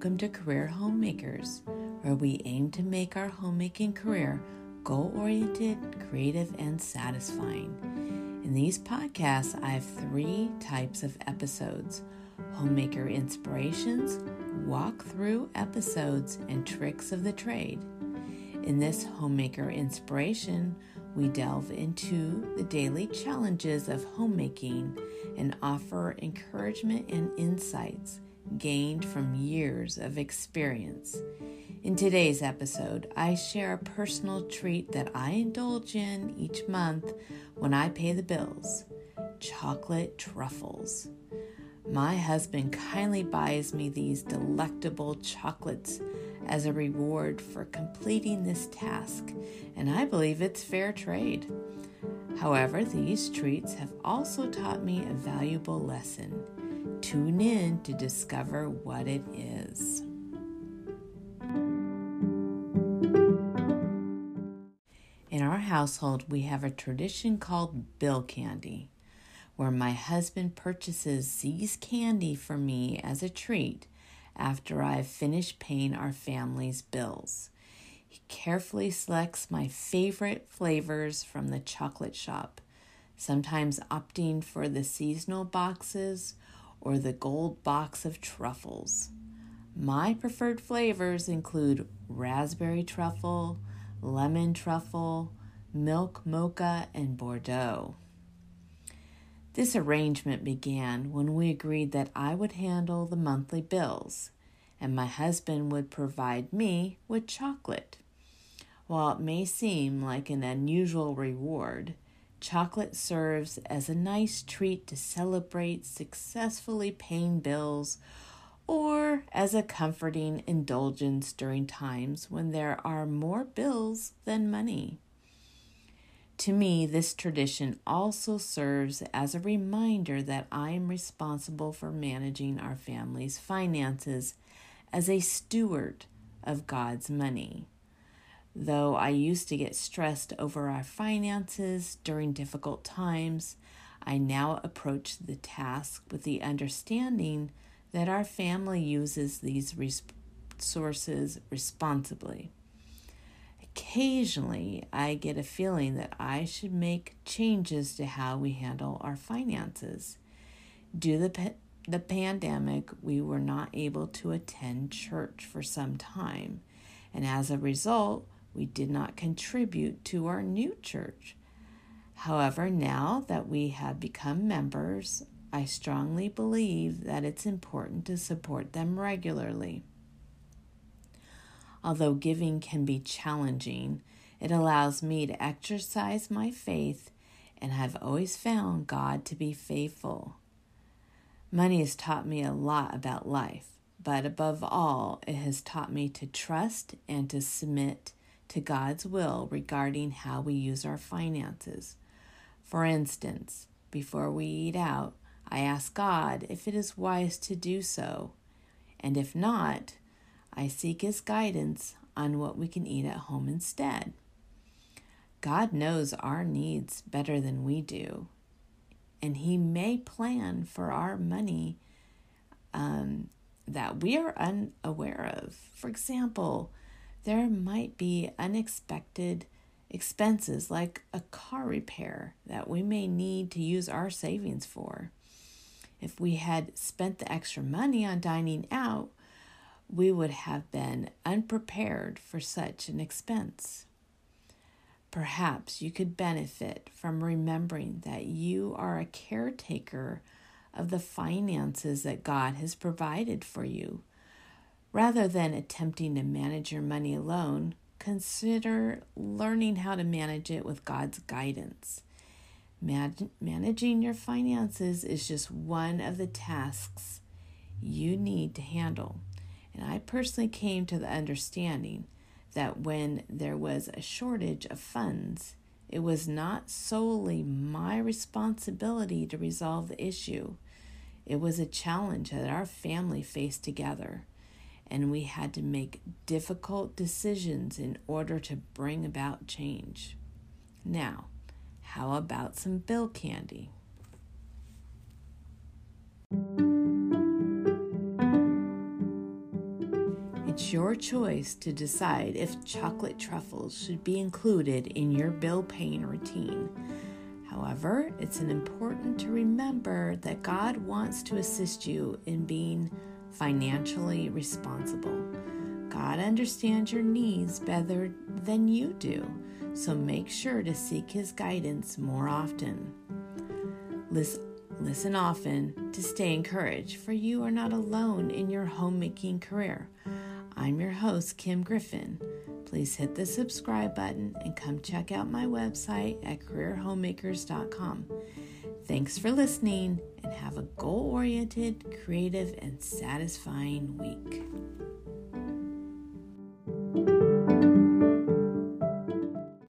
Welcome to Career Homemakers, where we aim to make our homemaking career goal oriented, creative, and satisfying. In these podcasts, I have three types of episodes homemaker inspirations, walk-through episodes, and tricks of the trade. In this homemaker inspiration, we delve into the daily challenges of homemaking and offer encouragement and insights gained from years of experience. In today's episode, I share a personal treat that I indulge in each month when I pay the bills chocolate truffles. My husband kindly buys me these delectable chocolates as a reward for completing this task, and I believe it's fair trade. However, these treats have also taught me a valuable lesson. Tune in to discover what it is. In our household, we have a tradition called bill candy, where my husband purchases these candy for me as a treat after I've finished paying our family's bills. He carefully selects my favorite flavors from the chocolate shop, sometimes opting for the seasonal boxes or the gold box of truffles. My preferred flavors include raspberry truffle, lemon truffle, milk mocha, and Bordeaux. This arrangement began when we agreed that I would handle the monthly bills and my husband would provide me with chocolate. While it may seem like an unusual reward, chocolate serves as a nice treat to celebrate successfully paying bills or as a comforting indulgence during times when there are more bills than money. To me, this tradition also serves as a reminder that I am responsible for managing our family's finances as a steward of God's money. Though I used to get stressed over our finances during difficult times, I now approach the task with the understanding that our family uses these resources responsibly. Occasionally, I get a feeling that I should make changes to how we handle our finances. Due to the, the pandemic, we were not able to attend church for some time, and as a result, we did not contribute to our new church. However, now that we have become members, I strongly believe that it's important to support them regularly. Although giving can be challenging, it allows me to exercise my faith, and I've always found God to be faithful. Money has taught me a lot about life, but above all, it has taught me to trust and to submit to God's will regarding how we use our finances. For instance, before we eat out, I ask God if it is wise to do so, and if not, I seek His guidance on what we can eat at home instead. God knows our needs better than we do, and He may plan for our money um, that we are unaware of. For example, there might be unexpected expenses like a car repair that we may need to use our savings for. If we had spent the extra money on dining out, we would have been unprepared for such an expense. Perhaps you could benefit from remembering that you are a caretaker of the finances that God has provided for you. Rather than attempting to manage your money alone, consider learning how to manage it with God's guidance. Man- managing your finances is just one of the tasks you need to handle. And I personally came to the understanding that when there was a shortage of funds, it was not solely my responsibility to resolve the issue. It was a challenge that our family faced together, and we had to make difficult decisions in order to bring about change. Now, how about some bill candy? It's your choice to decide if chocolate truffles should be included in your bill paying routine. However, it's important to remember that God wants to assist you in being financially responsible. God understands your needs better than you do, so make sure to seek His guidance more often. Listen, often to stay encouraged, for you are not alone in your homemaking career. I'm your host, Kim Griffin. Please hit the subscribe button and come check out my website at careerhomemakers.com. Thanks for listening and have a goal oriented, creative, and satisfying week.